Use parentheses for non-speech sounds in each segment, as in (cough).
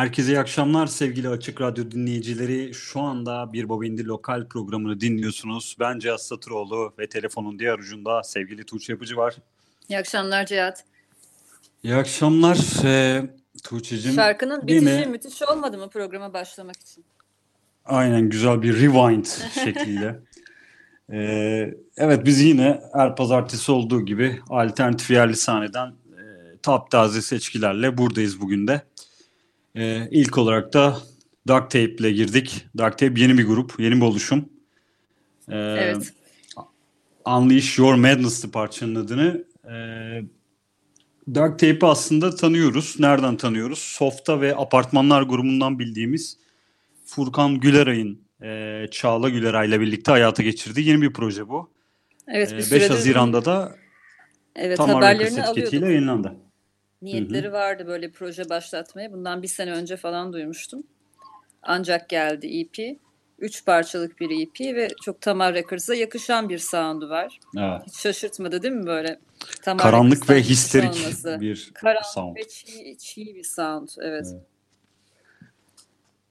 Herkese iyi akşamlar sevgili Açık Radyo dinleyicileri. Şu anda Bir Baba İndi Lokal programını dinliyorsunuz. Ben Cihat Satıroğlu ve telefonun diğer ucunda sevgili Tuğçe Yapıcı var. İyi akşamlar Cihat. İyi akşamlar ee, Tuğçe'cim. Şarkının bitişi yine... müthiş olmadı mı programa başlamak için? Aynen güzel bir rewind (laughs) şekliyle. Ee, evet biz yine her pazartesi olduğu gibi alternatif yerli sahneden e, taptaze seçkilerle buradayız bugün de. Ee, ilk olarak da Dark Tape ile girdik. Dark Tape yeni bir grup, yeni bir oluşum. Ee, evet. Unleash Your Madness'lı parçanın adını. Ee, Dark Tape'i aslında tanıyoruz. Nereden tanıyoruz? Softa ve Apartmanlar grubundan bildiğimiz Furkan Güleray'ın e, Çağla Güleray ile birlikte hayata geçirdiği yeni bir proje bu. Evet, bir ee, 5 Haziran'da da evet, tam haberlerini etiketiyle yayınlandı niyetleri Hı-hı. vardı böyle proje başlatmaya. Bundan bir sene önce falan duymuştum. Ancak geldi EP. Üç parçalık bir EP ve çok Tamar Records'a yakışan bir sound'u var. Evet. Hiç şaşırtmadı değil mi böyle? Tamar Karanlık ve histerik olması. bir Karanlık sound. ve çiğ, çiğ bir sound. Evet. evet.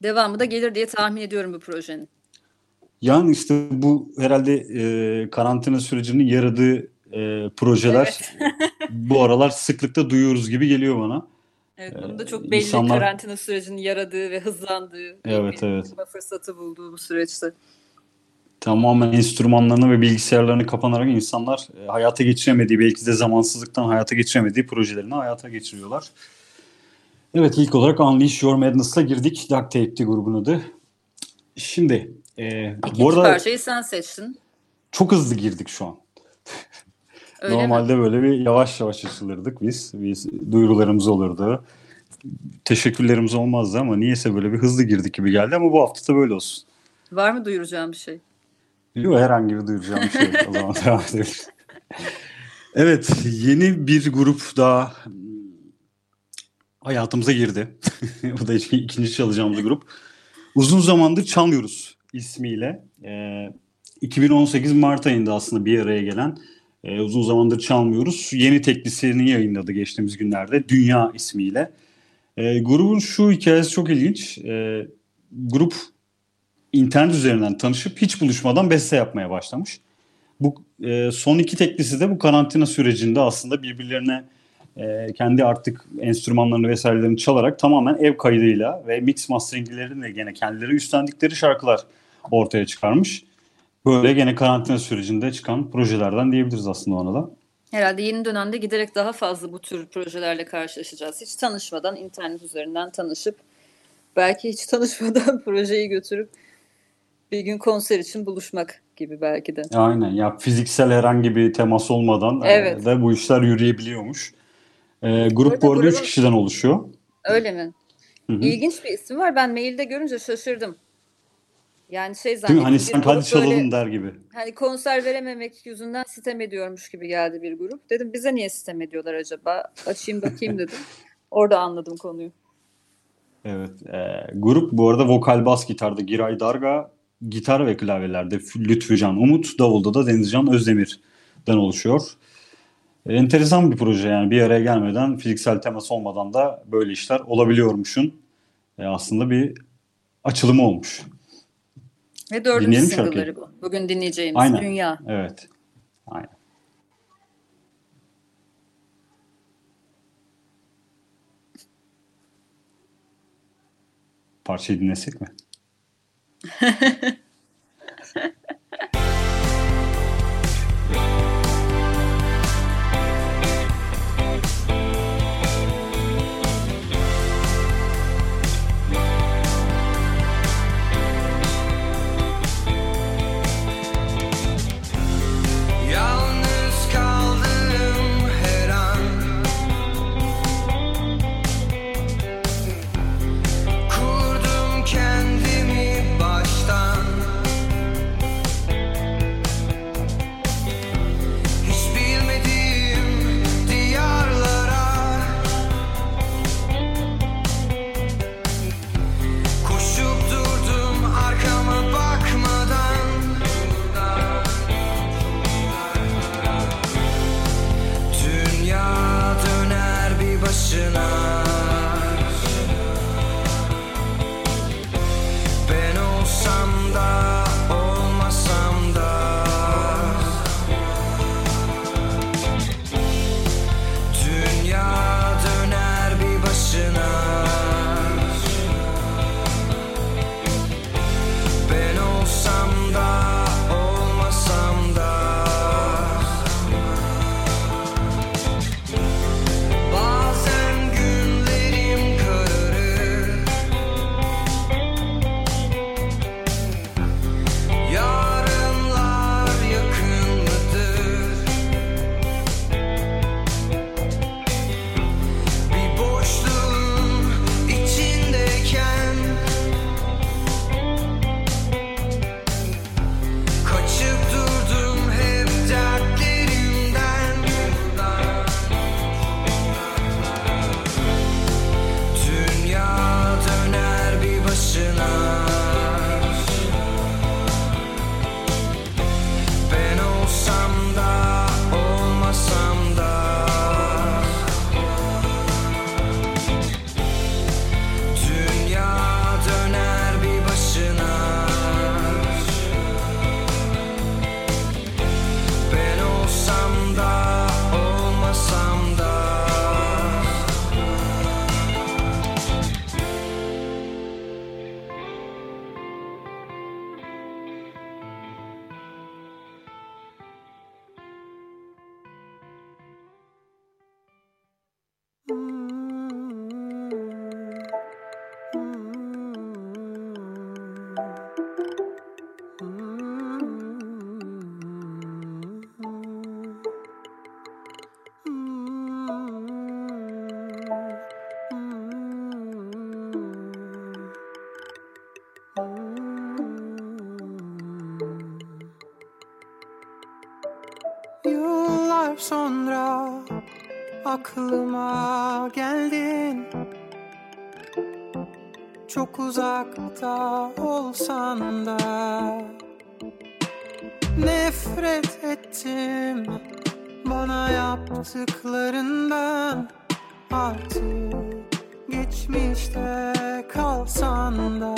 Devamı da gelir diye tahmin ediyorum bu projenin. Yani işte bu herhalde e, karantina sürecinin yaradığı e, projeler evet. (laughs) bu aralar sıklıkla duyuyoruz gibi geliyor bana. Evet, bunu da çok belli İnsanlar... karantina sürecinin yaradığı ve hızlandığı evet, evet. fırsatı bulduğu bu süreçte. Tamamen enstrümanlarını ve bilgisayarlarını kapanarak insanlar e, hayata geçiremediği, belki de zamansızlıktan hayata geçiremediği projelerini hayata geçiriyorlar. Evet ilk olarak Unleash Your Madness'a girdik. Duct Tape'ti grubun adı. Şimdi e, İkinci bu arada parçayı sen seçtin. Çok hızlı girdik şu an. Öyle Normalde mi? böyle bir yavaş yavaş açılırdık biz. Biz duyurularımız olurdu. Teşekkürlerimiz olmazdı ama niyeyse böyle bir hızlı girdik gibi geldi ama bu hafta da böyle olsun. Var mı duyuracağım bir şey? Yok herhangi bir duyuracağım bir şey. o zaman devam edelim. Evet yeni bir grup daha hayatımıza girdi. (laughs) Bu da ikinci çalacağımız grup. Uzun zamandır çalmıyoruz ismiyle. Ee, 2018 Mart ayında aslında bir araya gelen e, uzun zamandır çalmıyoruz. Yeni teklisini yayınladı geçtiğimiz günlerde Dünya ismiyle. E, grubun şu hikayesi çok ilginç. E, grup internet üzerinden tanışıp hiç buluşmadan beste yapmaya başlamış. Bu e, son iki teklisi de bu karantina sürecinde aslında birbirlerine e, kendi artık enstrümanlarını vesairelerini çalarak tamamen ev kaydıyla ve mix masteringlerini gene kendileri üstlendikleri şarkılar ortaya çıkarmış. Böyle gene karantina sürecinde çıkan projelerden diyebiliriz aslında ona da. Herhalde yeni dönemde giderek daha fazla bu tür projelerle karşılaşacağız. Hiç tanışmadan internet üzerinden tanışıp belki hiç tanışmadan (laughs) projeyi götürüp bir gün konser için buluşmak gibi belki de. Aynen ya fiziksel herhangi bir temas olmadan e, evet. de bu işler yürüyebiliyormuş. E, grup bu arada 3 kişiden oluşuyor. Öyle mi? Hı-hı. İlginç bir isim var. Ben mailde görünce şaşırdım. Yani şey zannettim. Hani sen hadi çalalım der gibi. Hani konser verememek yüzünden sitem ediyormuş gibi geldi bir grup. Dedim bize niye sitem ediyorlar acaba? Açayım bakayım (laughs) dedim. Orada anladım konuyu. Evet. E, grup bu arada vokal bas gitarda Giray Darga, gitar ve klavyelerde Lütfücan Umut, davulda da Denizcan Özdemir'den oluşuyor. E, enteresan bir proje yani bir araya gelmeden fiziksel temas olmadan da böyle işler olabiliyormuşun. E, aslında bir açılımı olmuş. Ve dördüncü single'ları bu. Bugün dinleyeceğimiz Aynen. Dünya. Evet. Aynen. Parçayı dinlesek mi? (laughs) aklıma geldin. Çok uzakta olsan da Nefret ettim bana yaptıklarından. Artık geçmişte kalsan da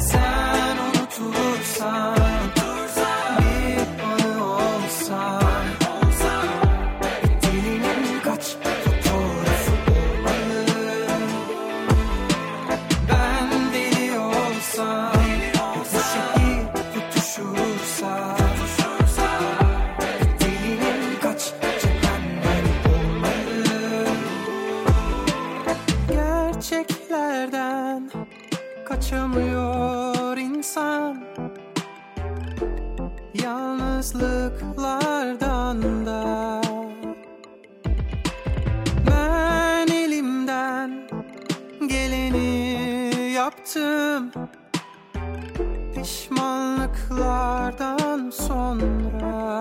Sen unutulursan Pişmanlıklardan sonra.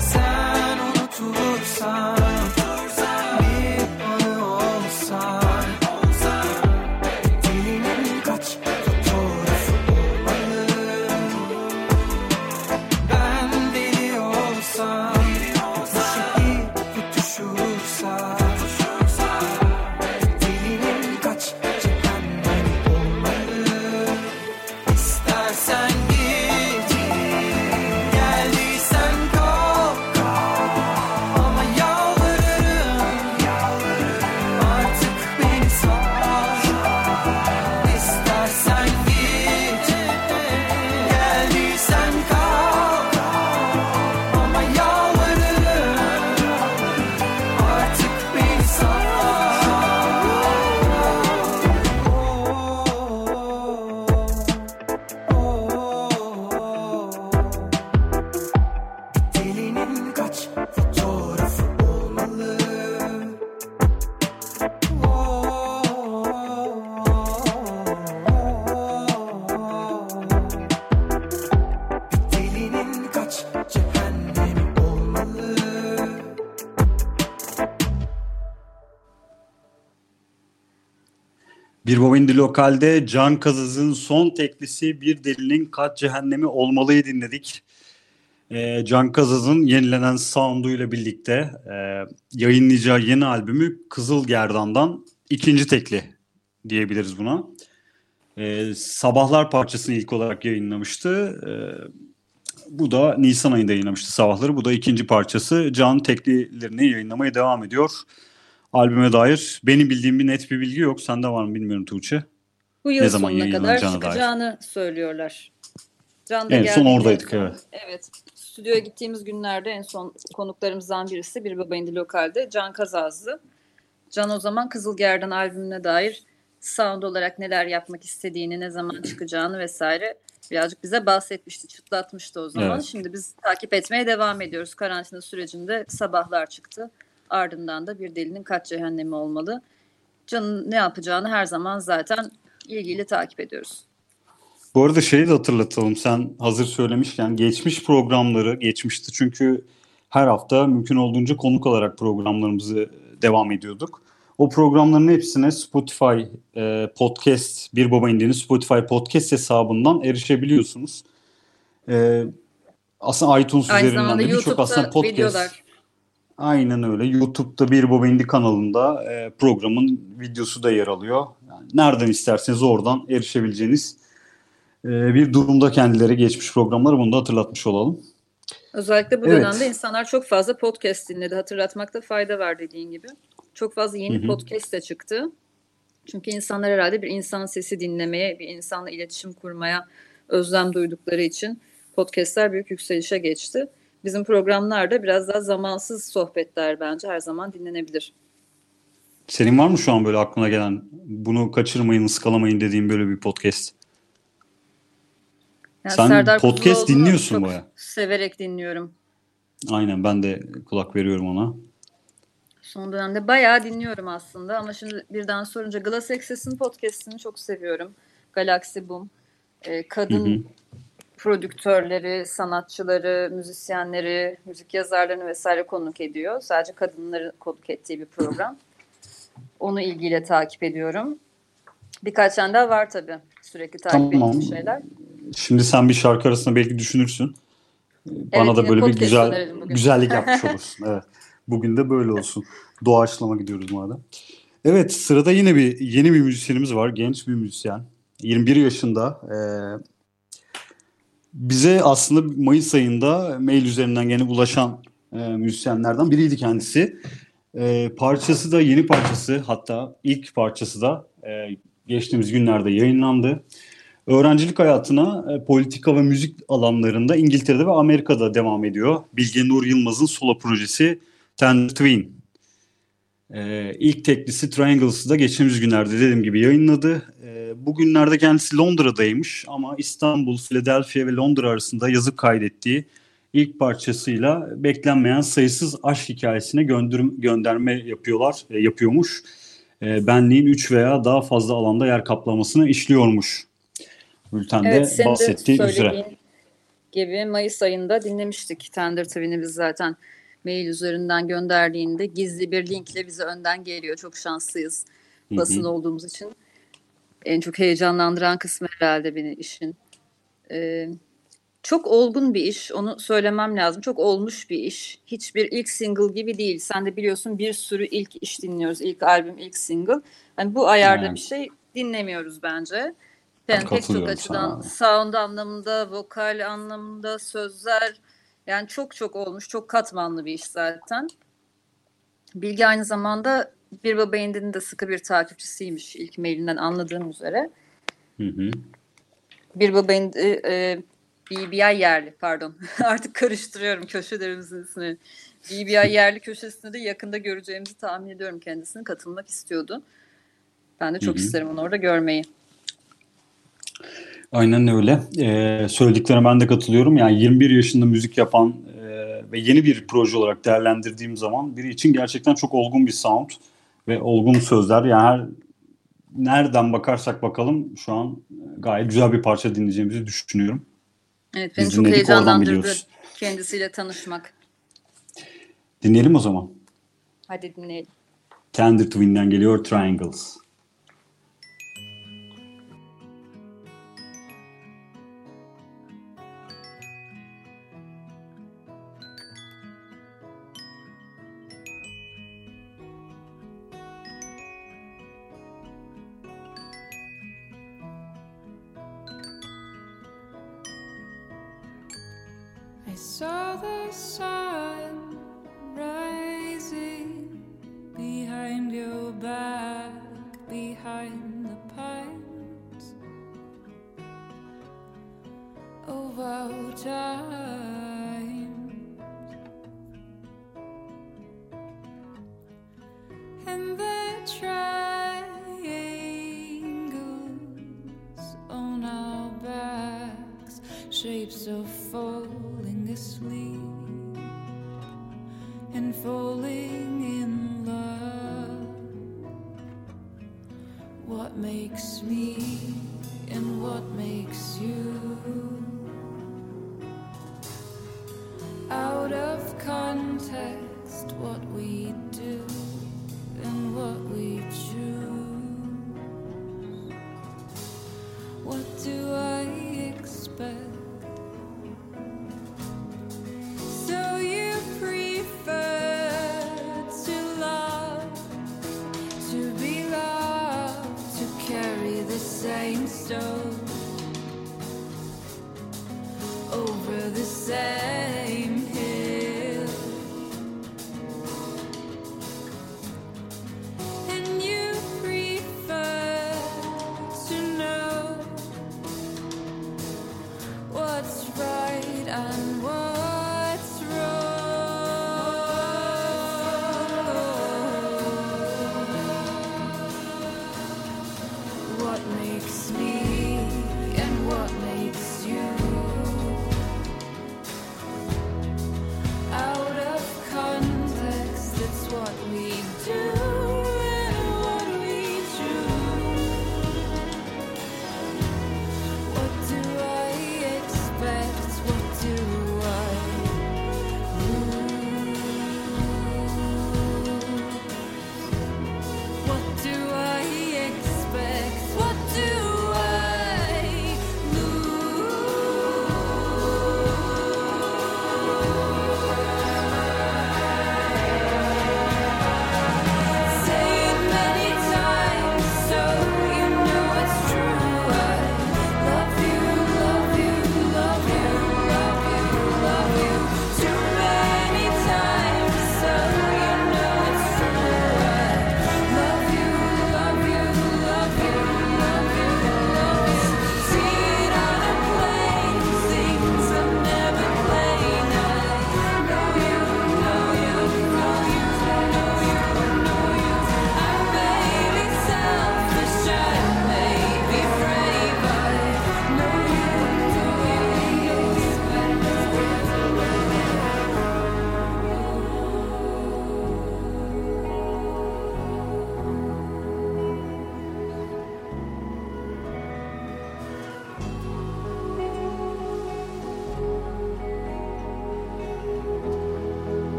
Sen unutulursan İndi Lokal'de Can Kazaz'ın son teklisi Bir Delinin Kaç Cehennemi Olmalı'yı dinledik. Ee, Can Kazaz'ın yenilenen sound'uyla birlikte e, yayınlayacağı yeni albümü Kızıl Gerdan'dan ikinci tekli diyebiliriz buna. Ee, Sabahlar parçasını ilk olarak yayınlamıştı. Ee, bu da Nisan ayında yayınlamıştı Sabahları. Bu da ikinci parçası. Can teklilerini yayınlamaya devam ediyor. Albüme dair benim bildiğim bir net bir bilgi yok. Sende var mı bilmiyorum Tuğçe. Bu yıl Ne zaman sonuna kadar yayınlanacağına dair. çıkacağını söylüyorlar. Can da En son oradaydık, en son. evet. Evet. Stüdyoya gittiğimiz günlerde en son konuklarımızdan birisi bir baba indi lokalde Can Kazazlı. Can o zaman Kızılgerdan albümüne dair sound olarak neler yapmak istediğini, ne zaman çıkacağını vesaire birazcık bize bahsetmişti, çıtlatmıştı o zaman. Evet. Şimdi biz takip etmeye devam ediyoruz. Karantina sürecinde sabahlar çıktı. Ardından da bir delinin kaç cehennemi olmalı. Can'ın ne yapacağını her zaman zaten ilgiyle takip ediyoruz. Bu arada şeyi de hatırlatalım. Sen hazır söylemişken geçmiş programları geçmişti çünkü her hafta mümkün olduğunca konuk alarak programlarımızı devam ediyorduk. O programların hepsine Spotify e, podcast Bir Baba İndi'nin Spotify podcast hesabından erişebiliyorsunuz. E, aslında iTunes Aynı üzerinden de birçok aslında podcast. videolar. Aynen öyle. YouTube'da Bir Baba İndi kanalında e, programın videosu da yer alıyor. Yani nereden isterseniz oradan erişebileceğiniz e, bir durumda kendileri geçmiş programları bunu da hatırlatmış olalım. Özellikle bu Evet. dönemde insanlar çok fazla podcast dinledi. Hatırlatmakta fayda var dediğin gibi. Çok fazla yeni Hı hı. podcast de çıktı. Çünkü insanlar herhalde bir insan sesi dinlemeye, bir insanla iletişim kurmaya özlem duydukları için podcastler büyük yükselişe geçti. Bizim programlarda biraz daha zamansız sohbetler bence her zaman dinlenebilir. Senin var mı şu an böyle aklına gelen bunu kaçırmayın, ıskalamayın dediğin böyle bir podcast? Yani Sen Serdar podcast dinliyorsun çok baya. Severek dinliyorum. Aynen ben de kulak veriyorum ona. Son dönemde bayağı dinliyorum aslında ama şimdi birden sorunca Glass Access'in podcast'ini çok seviyorum. Galaxy Boom. Ee, kadın Hı hı. Prodüktörleri, sanatçıları, müzisyenleri, müzik yazarlarını vesaire konuk ediyor. Sadece kadınları konuk ettiği bir program. Onu ilgiyle takip ediyorum. Birkaç tane daha var tabii sürekli takip Tamam. ettiğim şeyler. Şimdi sen bir şarkı arasında belki düşünürsün. Bana Evet, da böyle bir güzel güzellik (laughs) yapmış olursun. Evet. Bugün de böyle olsun. Doğaçlama gidiyoruz madem. Evet sırada yine bir yeni bir müzisyenimiz var. Genç bir müzisyen. 21 yaşında. Ee, bize aslında Mayıs ayında mail üzerinden gene ulaşan e, müzisyenlerden biriydi kendisi. Ee, parçası da yeni parçası hatta ilk parçası da e, geçtiğimiz günlerde yayınlandı. Öğrencilik hayatına e, politika ve müzik alanlarında İngiltere'de ve Amerika'da devam ediyor. Bilge Nur Yılmaz'ın solo projesi Tender Twin. E, ilk teklisi Triangles'ı da geçtiğimiz günlerde dediğim gibi yayınladı. E, bugünlerde kendisi Londra'daymış ama İstanbul, Philadelphia ve Londra arasında yazıp kaydettiği ilk parçasıyla beklenmeyen sayısız aşk hikayesine gönderim, gönderme yapıyorlar, e, yapıyormuş. E, benliğin 3 veya daha fazla alanda yer kaplamasını işliyormuş. Bülten'de Evet, bahsettiği üzere. gibi Mayıs ayında dinlemiştik. Tender Twin'i biz zaten mail üzerinden gönderdiğinde gizli bir linkle bize önden geliyor. Çok şanslıyız Hı hı. basın olduğumuz için. En çok heyecanlandıran kısmı herhalde beni işin. Ee, çok olgun bir iş, onu söylemem lazım. Çok olmuş bir iş. Hiçbir ilk single gibi değil. Sen de biliyorsun bir sürü ilk iş dinliyoruz. İlk albüm, ilk single. Hani bu ayarda Evet. bir şey dinlemiyoruz bence. Ben pek çok açıdan sana. sound anlamında, vokal anlamında, sözler yani çok çok olmuş, çok katmanlı bir iş zaten. Bilgi aynı zamanda Bir Baba Indi'nin de sıkı bir takipçisiymiş ilk mailinden anladığım üzere. Hı hı. Bir Baba Indi, e, BBI yerli pardon (laughs) artık karıştırıyorum köşelerimizin ismini. BBI yerli köşesinde de yakında göreceğimizi tahmin ediyorum kendisini katılmak istiyordu. Ben de çok Hı hı. isterim onu orada görmeyi. Aynen öyle. Ee, söylediklerine ben de katılıyorum. Yani 21 yaşında müzik yapan e, ve yeni bir proje olarak değerlendirdiğim zaman biri için gerçekten çok olgun bir sound ve olgun sözler. Yani her nereden bakarsak bakalım şu an gayet güzel bir parça dinleyeceğimizi düşünüyorum. Evet beni Biz çok dinledik, heyecanlandırdı kendisiyle tanışmak. Dinleyelim o zaman. Hadi dinleyelim. Tender Twin'den geliyor Triangles.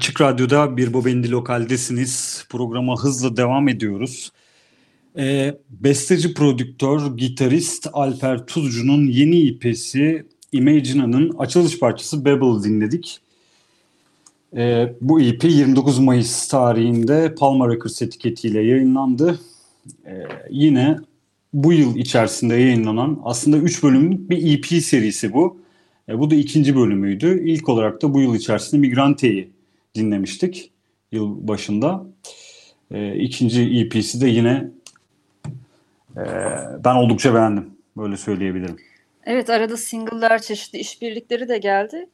Açık Radyo'da Bir Bobendi Lokal'desiniz. Programa hızla devam ediyoruz. Ee, besteci, prodüktör, gitarist Alper Tuzcu'nun yeni İP'si Imagina'nın açılış parçası Babel dinledik. Ee, bu EP 29 Mayıs tarihinde Palma Records etiketiyle yayınlandı. Ee, yine bu yıl içerisinde yayınlanan aslında 3 bölümlük bir EP serisi bu. E, bu da ikinci bölümüydü. İlk olarak da bu yıl içerisinde Migrante'yi dinlemiştik yıl başında. E, ikinci EP'si de yine e, ben oldukça beğendim. Böyle söyleyebilirim. Evet arada single'lar çeşitli işbirlikleri de geldi.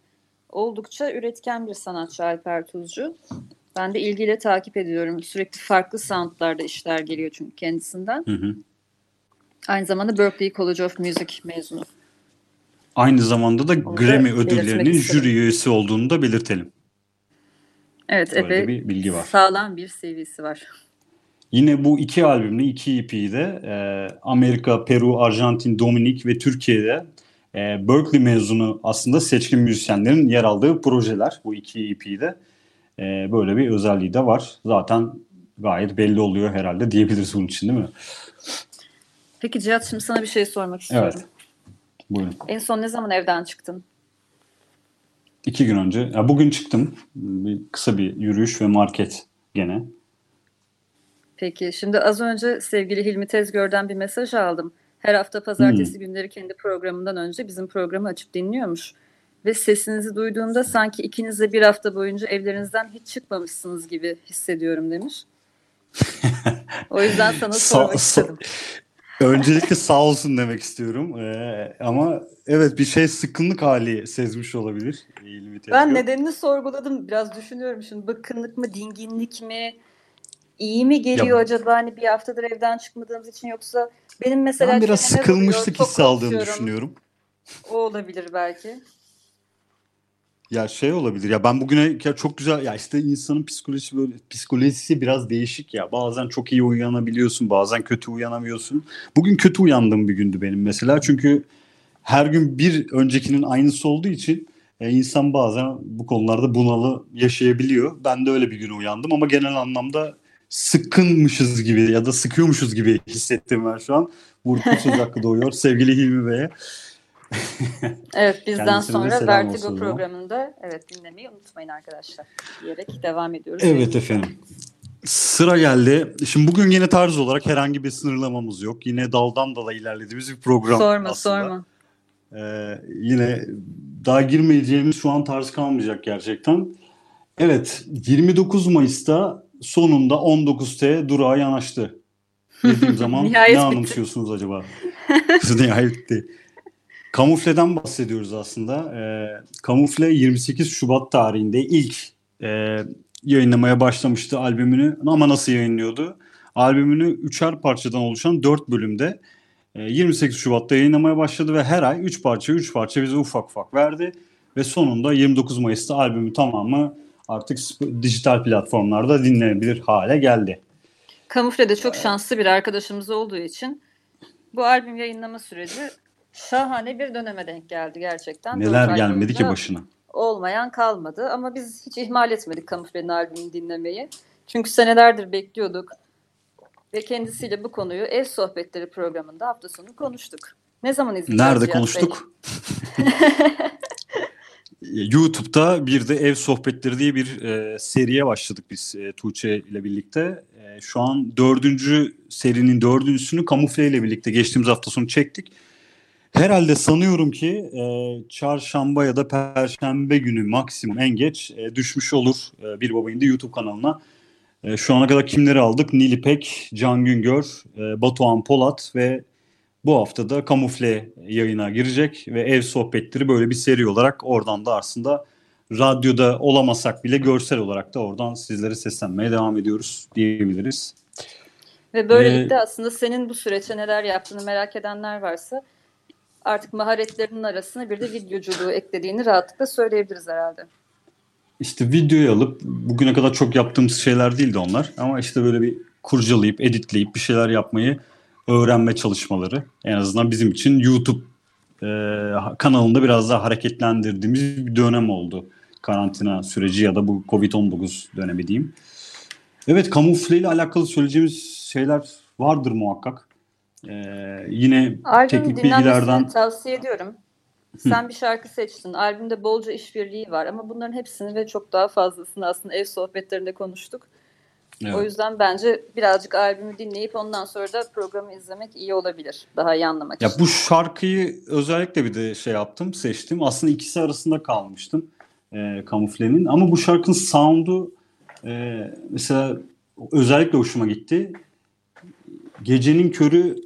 Oldukça üretken bir sanatçı Alper Tuzcu. Ben de ilgiyle takip ediyorum. Sürekli farklı soundlarda işler geliyor çünkü kendisinden. Hı hı. Aynı zamanda Berklee College of Music mezunu. Aynı zamanda da da Grammy ödüllerinin jüri üyesi olduğunu da belirtelim. Evet Böyle epey bir bilgi var. sağlam bir CV'si var. Yine bu iki albümle iki EP'yi de e, Amerika, Peru, Arjantin, Dominik ve Türkiye'de e, Berkeley mezunu aslında seçkin müzisyenlerin yer aldığı projeler bu iki EP'de. E, böyle bir özelliği de var. Zaten gayet belli oluyor herhalde diyebiliriz bunun için değil mi? Peki Cihat şimdi sana bir şey sormak istiyorum. Evet. Buyurun. En son ne zaman evden çıktın? İki gün önce. Ya bugün çıktım. Bir, kısa bir yürüyüş ve market gene. Peki şimdi az önce sevgili Hilmi Tezgör'den bir mesaj aldım. Her hafta pazartesi günleri kendi programından önce bizim programı açıp dinliyormuş. Ve sesinizi duyduğumda sanki ikiniz de bir hafta boyunca evlerinizden hiç çıkmamışsınız gibi hissediyorum demiş. (laughs) O yüzden sana Sa- sormak sa- istedim. Öncelikle sağ olsun demek istiyorum. Ee, ama evet bir şey sıkkınlık hali sezmiş olabilir. Ben nedenini sorguladım. Biraz düşünüyorum şimdi. Bıkkınlık mı, dinginlik mi? İyi mi geliyor Ya- acaba hani bir haftadır evden çıkmadığımız için yoksa benim mesela Ben biraz sıkılmışlık hissi konuşuyorum. düşünüyorum. O olabilir belki. Ya şey olabilir ya ben bugüne ya çok güzel ya işte insanın psikolojisi böyle psikolojisi biraz değişik ya. Bazen çok iyi uyanabiliyorsun, bazen kötü uyanamıyorsun. Bugün kötü uyandığım bir gündü benim mesela. Çünkü her gün bir öncekinin aynısı olduğu için e, insan bazen bu konularda bunalı yaşayabiliyor. Ben de öyle bir gün uyandım ama genel anlamda sıkkınmışız gibi ya da sıkıyormuşuz gibi hissettim ben şu an. Vurgun söz hakkı doğuyor. (laughs) Sevgili Hilmi Bey'e. Evet bizden Kendisine sonra Vertigo programında evet dinlemeyi unutmayın arkadaşlar diyerek devam ediyoruz. Evet efendim. Sıra geldi. Şimdi bugün yine tarz olarak herhangi bir sınırlamamız yok. Yine daldan dala ilerlediğimiz bir program Sorma aslında. sorma. Ee, yine daha girmeyeceğimiz şu an tarz kalmayacak gerçekten. Evet 29 Mayıs'ta sonunda 19T durağa yanaştı. Dediğim zaman (laughs) ne anımsıyorsunuz acaba? (laughs) Nihayet bitti. Kamufle'den bahsediyoruz aslında. Ee, Kamufle 28 Şubat tarihinde ilk e, yayınlamaya başlamıştı albümünü. Ama nasıl yayınlıyordu? Albümünü üçer parçadan oluşan dört bölümde e, 28 Şubat'ta yayınlamaya başladı ve her ay 3 parça 3 parça bize ufak ufak verdi. Ve sonunda 29 Mayıs'ta albümü tamamı artık dijital platformlarda dinlenebilir hale geldi. Kamufle'de çok şanslı bir arkadaşımız olduğu için bu albüm yayınlama süreci şahane bir döneme denk geldi gerçekten. Dört Neler ay gelmedi ki başına. Olmayan kalmadı ama biz hiç ihmal etmedik Kamufle'nin albümünü dinlemeyi. Çünkü senelerdir bekliyorduk. Ve kendisiyle bu konuyu Ev Sohbetleri programında hafta sonu konuştuk. Ne zaman izleyeceğiz Nerede konuştuk? (laughs) (laughs) YouTube'da bir de ev sohbetleri diye bir e, seriye başladık biz e, Tuğçe ile birlikte. E, şu an dördüncü serinin dördüncüsünü Kamufle ile birlikte geçtiğimiz hafta sonu çektik. Herhalde sanıyorum ki e, çarşamba ya da perşembe günü maksimum en geç e, düşmüş olur e, Bir Babayın da YouTube kanalına. E, şu ana kadar kimleri aldık? Nilipek, Can Güngör, e, Batuhan Polat ve bu hafta da Kamufle yayına girecek ve ev sohbetleri böyle bir seri olarak oradan da aslında radyoda olamasak bile görsel olarak da oradan sizlere seslenmeye devam ediyoruz diyebiliriz. Ve böylelikle Ee, aslında senin bu süreçte neler yaptığını merak edenler varsa artık maharetlerinin arasına bir de videoculuğu eklediğini rahatlıkla söyleyebiliriz herhalde. İşte videoyu alıp bugüne kadar çok yaptığımız şeyler değildi onlar ama işte böyle bir kurcalayıp editleyip bir şeyler yapmayı öğrenme çalışmaları en azından bizim için YouTube e, kanalında biraz daha hareketlendirdiğimiz bir dönem oldu karantina süreci ya da bu Covid-19 dönemi diyeyim. Evet kamufle ile alakalı söyleyeceğimiz şeyler vardır muhakkak. Ee, yine Albüm teknik bilgilerden tavsiye ediyorum. Sen bir şarkı seçtin. Albümde bolca işbirliği var ama bunların hepsini ve çok daha fazlasını aslında ev sohbetlerinde konuştuk. Evet. O yüzden bence birazcık albümü dinleyip ondan sonra da programı izlemek iyi olabilir. Daha iyi anlamak Ya için. bu şarkıyı özellikle bir de şey yaptım, seçtim. Aslında ikisi arasında kalmıştım. E, Kamufle'nin. Ama bu şarkının sound'u e, mesela özellikle hoşuma gitti. Gecenin körü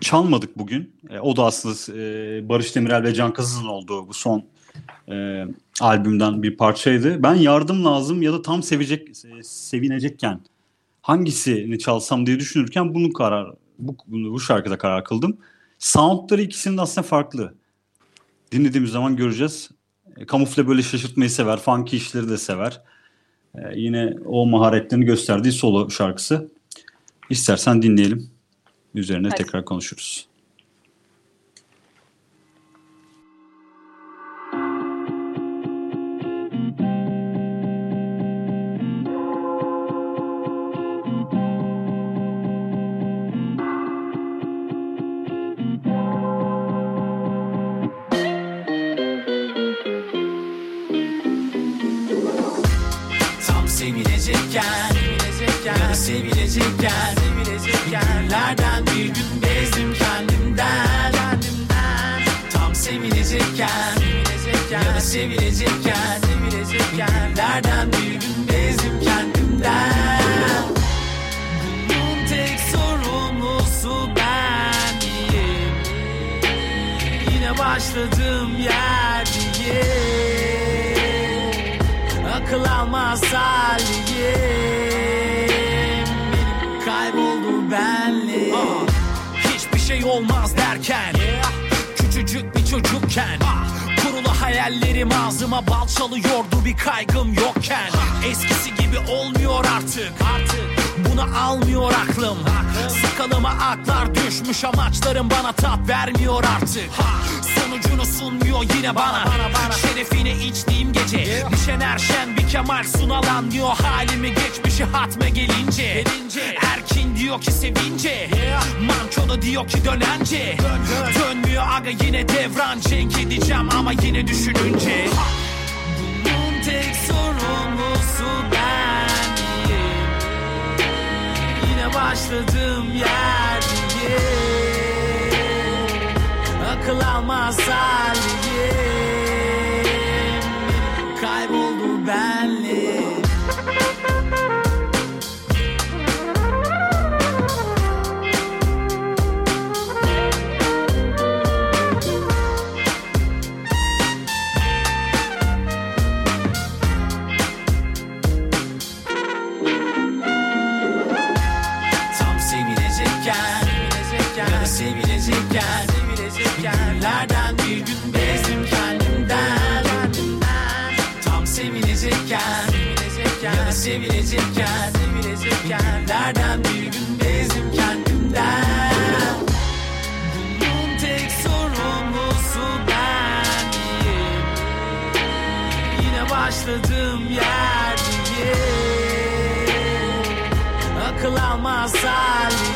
çalmadık bugün. E, o da aslında e, Barış Demirel ve Can Kazız'ın olduğu bu son e, albümden bir parçaydı. Ben yardım lazım ya da tam sevecek e, sevinecekken hangisini çalsam diye düşünürken bunu karar bu, bunu, bu şarkıda karar kıldım. Soundları ikisinin de aslında farklı. Dinlediğimiz zaman göreceğiz. E, Kamufle böyle şaşırtmayı sever, funky işleri de sever. E, yine o maharetlerini gösterdiği solo şarkısı. İstersen dinleyelim. Üzerine Hadi. tekrar konuşuruz. Tam sevilecekken Ya da sevilecekken Da sevilecekken Günlerden bir gün bezdim kendimden. Bunun tek sorumlusu bendim Yine başladığım yerdeyim Akıl almaz Benim kayboldu benliğim Hiçbir şey olmaz derken. Küçücük bir çocukken. Kurulu hayallerim ağzıma bal çalıyordu bir kaygım yokken. Eskisi gibi olmuyor artık. Buna almıyor aklım. Sakalıma aklar düşmüş amaçlarım bana tat vermiyor artık. Sonucunu sunmuyor yine bana. Şerefine içtiğim gece Düşen erşen bir kemal sunal anlıyor Halimi geçmişi hatme gelince. Erkin diyor ki sevince. Manço da diyor ki dönence. Dönmüyor aga yine devran cenk edeceğim ama yine düşününce. Bunun tek sorumlusu bendim Yine başladığım yerdeyim Akıl almaz haldeyim Kayboldu Günlerden bir gün bezdim kendimden? Bunun tek sorumlusu bendim Yine başladığım yerdeyim Akıl almaz haldeyim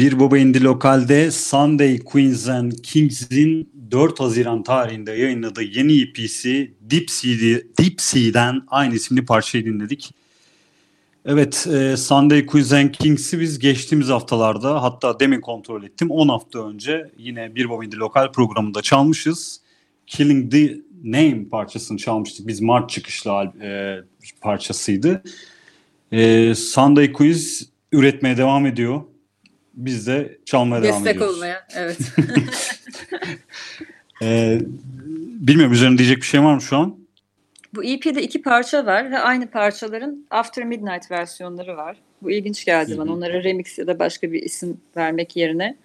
Bir Baba Indi Lokal'de Sunday Queens and Kings'in 4 Haziran tarihinde yayınladığı yeni EP'si Deep, Sea'di- Deep Sea'den aynı isimli parçayı dinledik. Evet, e, Sunday Queens and Kings'i biz geçtiğimiz haftalarda hatta demin kontrol ettim 10 hafta önce yine Bir Baba Indi Lokal programında çalmışız. Killing the Name parçasını çalmıştık. Biz Mart çıkışlı e, parçasıydı. E, Sunday Queens üretmeye devam ediyor. Biz de çalmaya devam Destek ediyoruz. olmaya. Evet. (laughs) E, bilmiyorum üzerine diyecek bir şey var mı şu an? Bu EP'de iki parça var ve aynı parçaların After Midnight versiyonları var. Bu ilginç geldi bana. Onlara remix ya da başka bir isim vermek yerine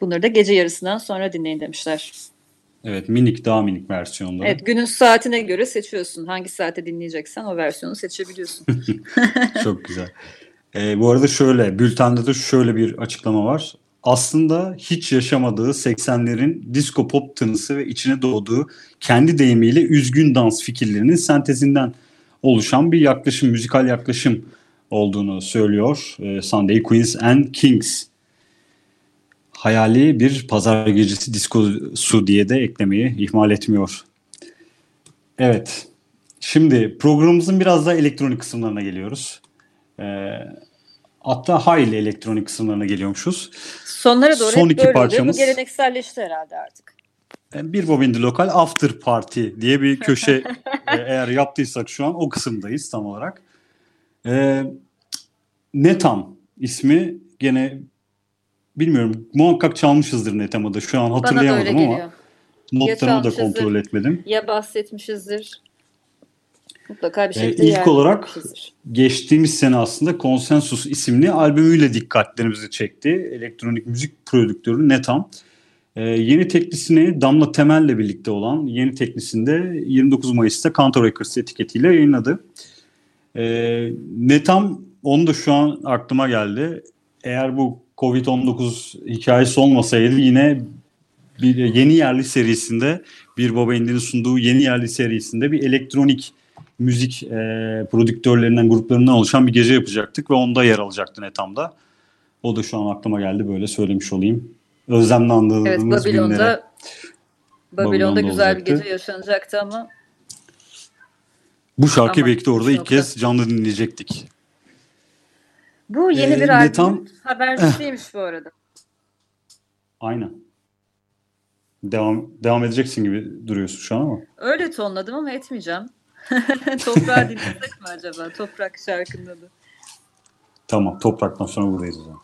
bunları da gece yarısından sonra dinleyin demişler. Evet minik daha minik versiyonları. Evet günün saatine göre seçiyorsun. Hangi saate dinleyeceksen o versiyonu seçebiliyorsun. (laughs) Çok güzel. Ee, bu arada şöyle, bültende de şöyle bir açıklama var. Aslında hiç yaşamadığı 80'lerin disco pop tınısı ve içine doğduğu kendi deyimiyle üzgün dans fikirlerinin sentezinden oluşan bir yaklaşım, müzikal yaklaşım olduğunu söylüyor e, Sunday Queens and Kings. Hayali bir pazar gecesi diskosu diye de eklemeyi ihmal etmiyor. Evet, şimdi programımızın biraz daha elektronik kısımlarına geliyoruz. Ee, hatta hayli elektronik kısımlarına geliyormuşuz. Sonlara doğru Son hep iki böyle oluyor. parçamız- Bu gelenekselleşti herhalde artık. Ee, Bir Bobindi Lokal After Party diye bir köşe (laughs) e, eğer yaptıysak şu an o kısımdayız tam olarak. Ee, Netam ismi gene bilmiyorum muhakkak çalmışızdır Netam'ı da şu an hatırlayamadım ama notlarımı da kontrol etmedim. Ya bahsetmişizdir. Mutlaka bir Ee, şekilde ilk yer olarak- vermişizdir. geçtiğimiz sene aslında Konsensus isimli albümüyle dikkatlerimizi çekti. Elektronik müzik prodüktörü Netam. Ee, yeni teklisini Damla Temel'le birlikte olan yeni teklisinde 29 Mayıs'ta Kanto Records etiketiyle yayınladı. Ee, Netam onu da şu an aklıma geldi. Eğer bu Covid-19 hikayesi olmasaydı yine bir yeni yerli serisinde bir Baba Indi'nin sunduğu yeni yerli serisinde bir elektronik müzik e, prodüktörlerinden, gruplarından oluşan bir gece yapacaktık ve onda yer alacaktı Netam'da. O da şu an aklıma geldi böyle söylemiş olayım. Özlemle andığımız Evet günlere. Babilon'da Babilon'da Babilon'da güzel bir olacaktı. gece yaşanacaktı ama Bu şarkıyı Ama belki de orada ilk nokta- kez canlı dinleyecektik. bu yeni Ee, bir albüm tam- habersiziymiş bu arada. (clears throat) Aynen. Devam devam edeceksin gibi duruyorsun şu an ama. Öyle tonladım ama etmeyeceğim. (laughs) Toprağı dinlesek mi acaba? Toprak şarkının adı. Tamam topraktan sonra buradayız o zaman.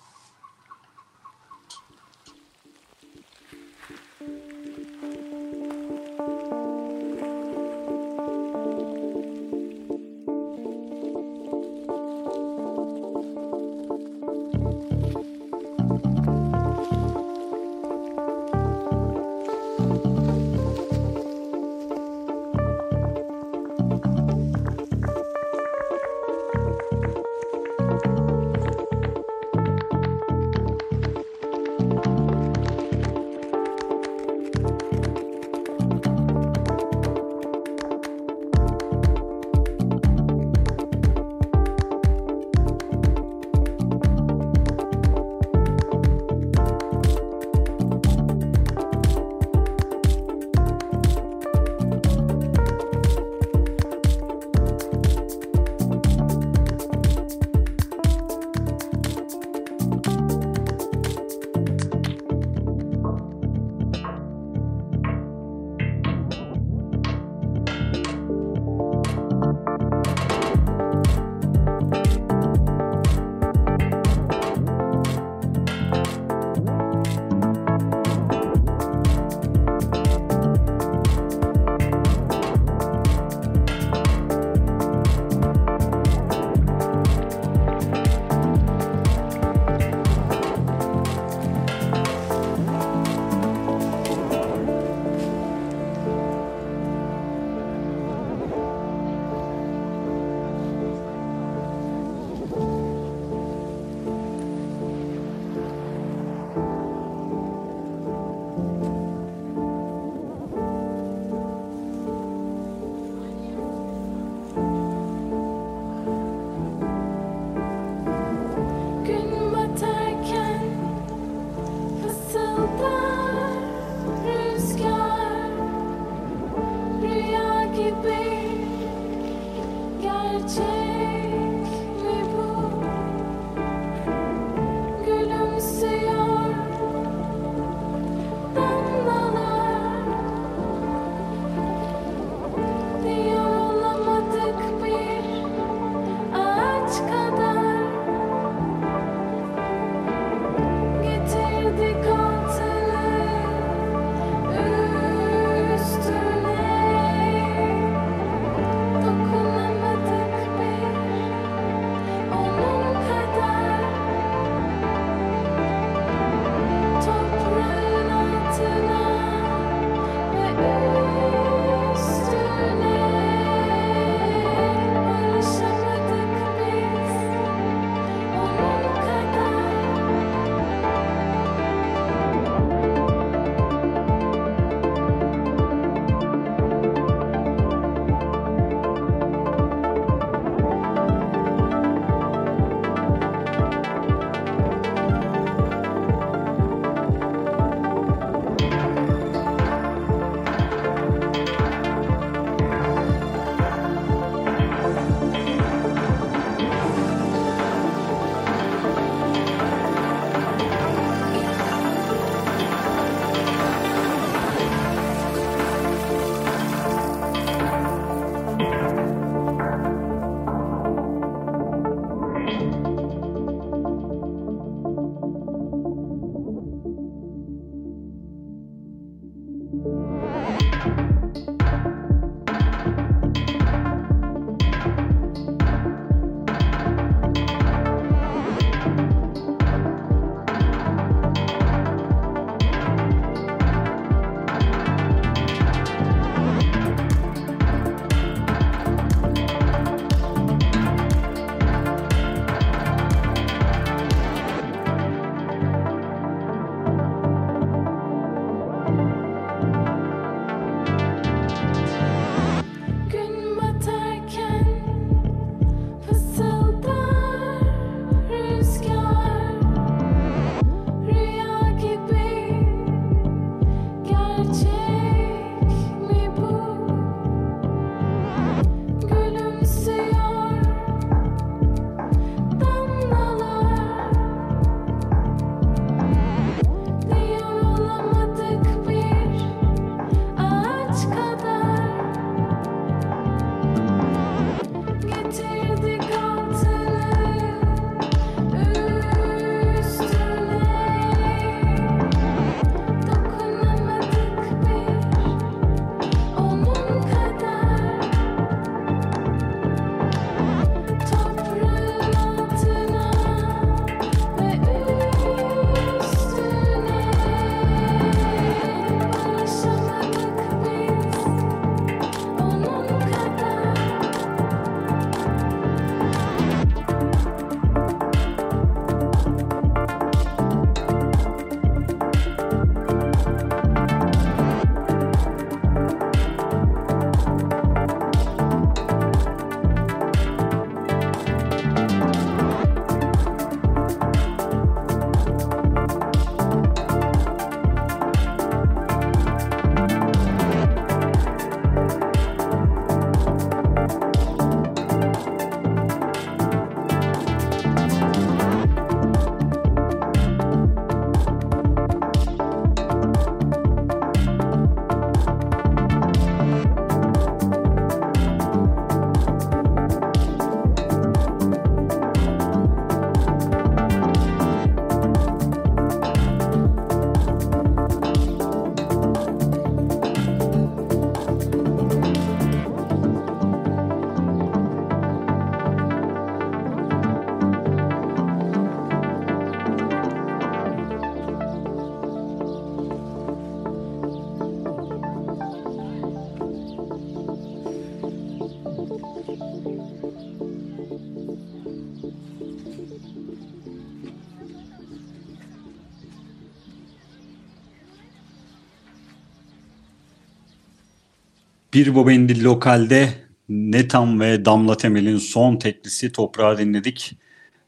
Bir Bobendi Lokal'de Netam ve Damla Temel'in son teklisi Toprağı dinledik.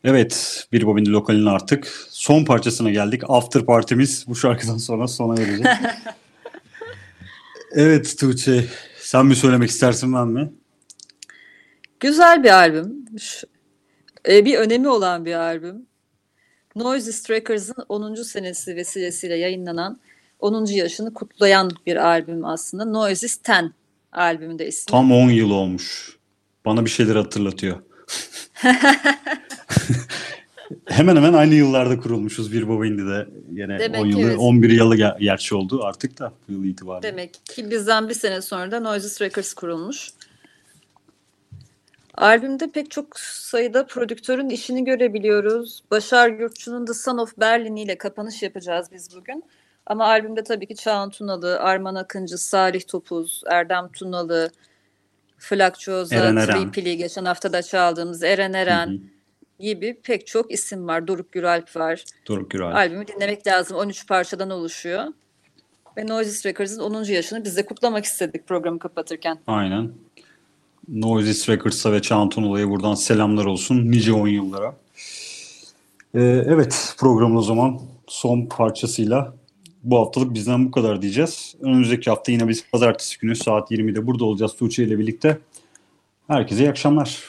Evet, bir bobindi lokalin artık son parçasına geldik. After partimiz bu şarkıdan sonra sona erecek. (laughs) evet Tuğçe, sen mi söylemek istersin ben mi? Güzel bir albüm. Şu- e, bir önemi olan bir albüm. Noisy Records'ın 10. senesi vesilesiyle yayınlanan 10. yaşını kutlayan bir albüm aslında. Noisy 10 albümünde ismi. Tam 10 yıl olmuş. Bana bir şeyler hatırlatıyor. (laughs) hemen hemen aynı yıllarda kurulmuşuz bir bobindide. Yine Demek 10 ki yılı, evet. 11 yılı ger- gerçi oldu artık da bu yıl itibariyle. Demek ki bizden bir sene sonra da Noisy Records kurulmuş. Albümde pek çok sayıda prodüktörün işini görebiliyoruz. Başar Yurtçu'nun The Son of Berlin ile kapanış yapacağız biz bugün. Ama albümde tabii ki Çağan Tunalı, Arman Akıncı, Salih Topuz, Erdem Tunalı, Flak Çoza. Tripili, geçen hafta da çaldığımız Eren Eren Hı hı. gibi pek çok isim var. Doruk Güralp var. Doruk Güral. Albümü dinlemek lazım. 13 parçadan oluşuyor. Ve Noisy Records'ın 10. yaşını biz de kutlamak istedik programı kapatırken. Aynen. Noises Records'a ve Çağan Tunalı'ya buradan selamlar olsun. Nice 10 yıllara. Ee, evet programın o zaman son parçasıyla bu haftalık bizden bu kadar diyeceğiz. Önümüzdeki hafta yine biz pazartesi günü saat 20'de burada olacağız Tuğçe ile birlikte. Herkese iyi akşamlar.